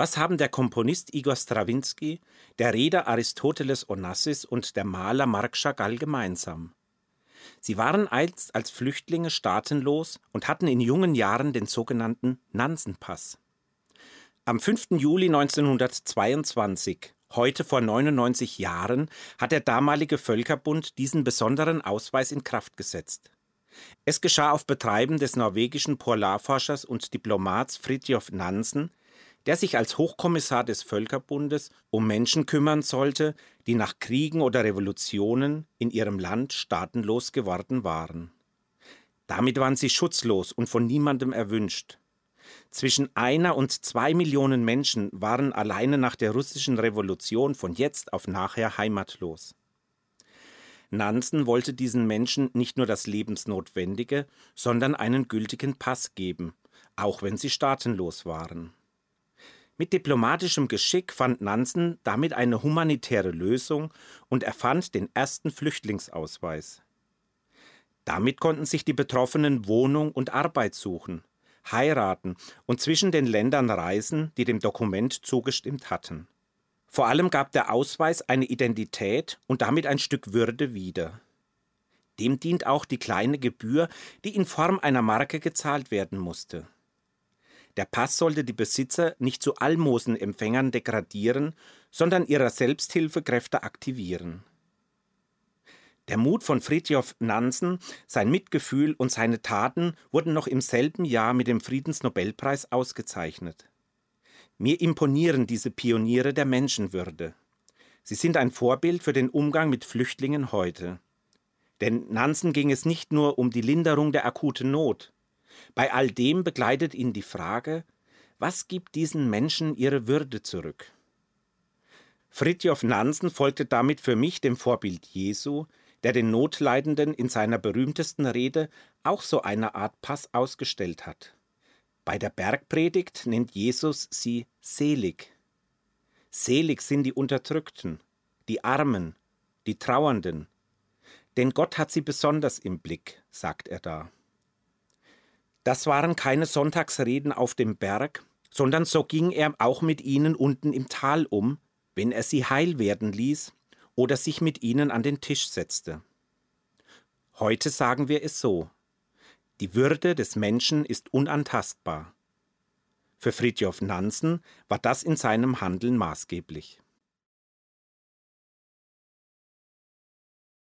Was haben der Komponist Igor Strawinski, der Reeder Aristoteles Onassis und der Maler Marc Chagall gemeinsam? Sie waren einst als Flüchtlinge staatenlos und hatten in jungen Jahren den sogenannten Nansenpass. Am 5. Juli 1922, heute vor 99 Jahren, hat der damalige Völkerbund diesen besonderen Ausweis in Kraft gesetzt. Es geschah auf Betreiben des norwegischen Polarforschers und Diplomats Fridtjof Nansen, der sich als Hochkommissar des Völkerbundes um Menschen kümmern sollte, die nach Kriegen oder Revolutionen in ihrem Land staatenlos geworden waren. Damit waren sie schutzlos und von niemandem erwünscht. Zwischen einer und zwei Millionen Menschen waren alleine nach der russischen Revolution von jetzt auf nachher heimatlos. Nansen wollte diesen Menschen nicht nur das Lebensnotwendige, sondern einen gültigen Pass geben, auch wenn sie staatenlos waren. Mit diplomatischem Geschick fand Nansen damit eine humanitäre Lösung und erfand den ersten Flüchtlingsausweis. Damit konnten sich die Betroffenen Wohnung und Arbeit suchen, heiraten und zwischen den Ländern reisen, die dem Dokument zugestimmt hatten. Vor allem gab der Ausweis eine Identität und damit ein Stück Würde wieder. Dem dient auch die kleine Gebühr, die in Form einer Marke gezahlt werden musste. Der Pass sollte die Besitzer nicht zu Almosenempfängern degradieren, sondern ihrer Selbsthilfekräfte aktivieren. Der Mut von Fridtjof Nansen, sein Mitgefühl und seine Taten wurden noch im selben Jahr mit dem Friedensnobelpreis ausgezeichnet. Mir imponieren diese Pioniere der Menschenwürde. Sie sind ein Vorbild für den Umgang mit Flüchtlingen heute. Denn Nansen ging es nicht nur um die Linderung der akuten Not. Bei all dem begleitet ihn die Frage, was gibt diesen Menschen ihre Würde zurück? Fridtjof Nansen folgte damit für mich dem Vorbild Jesu, der den Notleidenden in seiner berühmtesten Rede auch so eine Art Pass ausgestellt hat. Bei der Bergpredigt nennt Jesus sie selig. Selig sind die Unterdrückten, die Armen, die Trauernden, denn Gott hat sie besonders im Blick, sagt er da. Das waren keine Sonntagsreden auf dem Berg, sondern so ging er auch mit ihnen unten im Tal um, wenn er sie heil werden ließ oder sich mit ihnen an den Tisch setzte. Heute sagen wir es so. Die Würde des Menschen ist unantastbar. Für Fridtjof Nansen war das in seinem Handeln maßgeblich.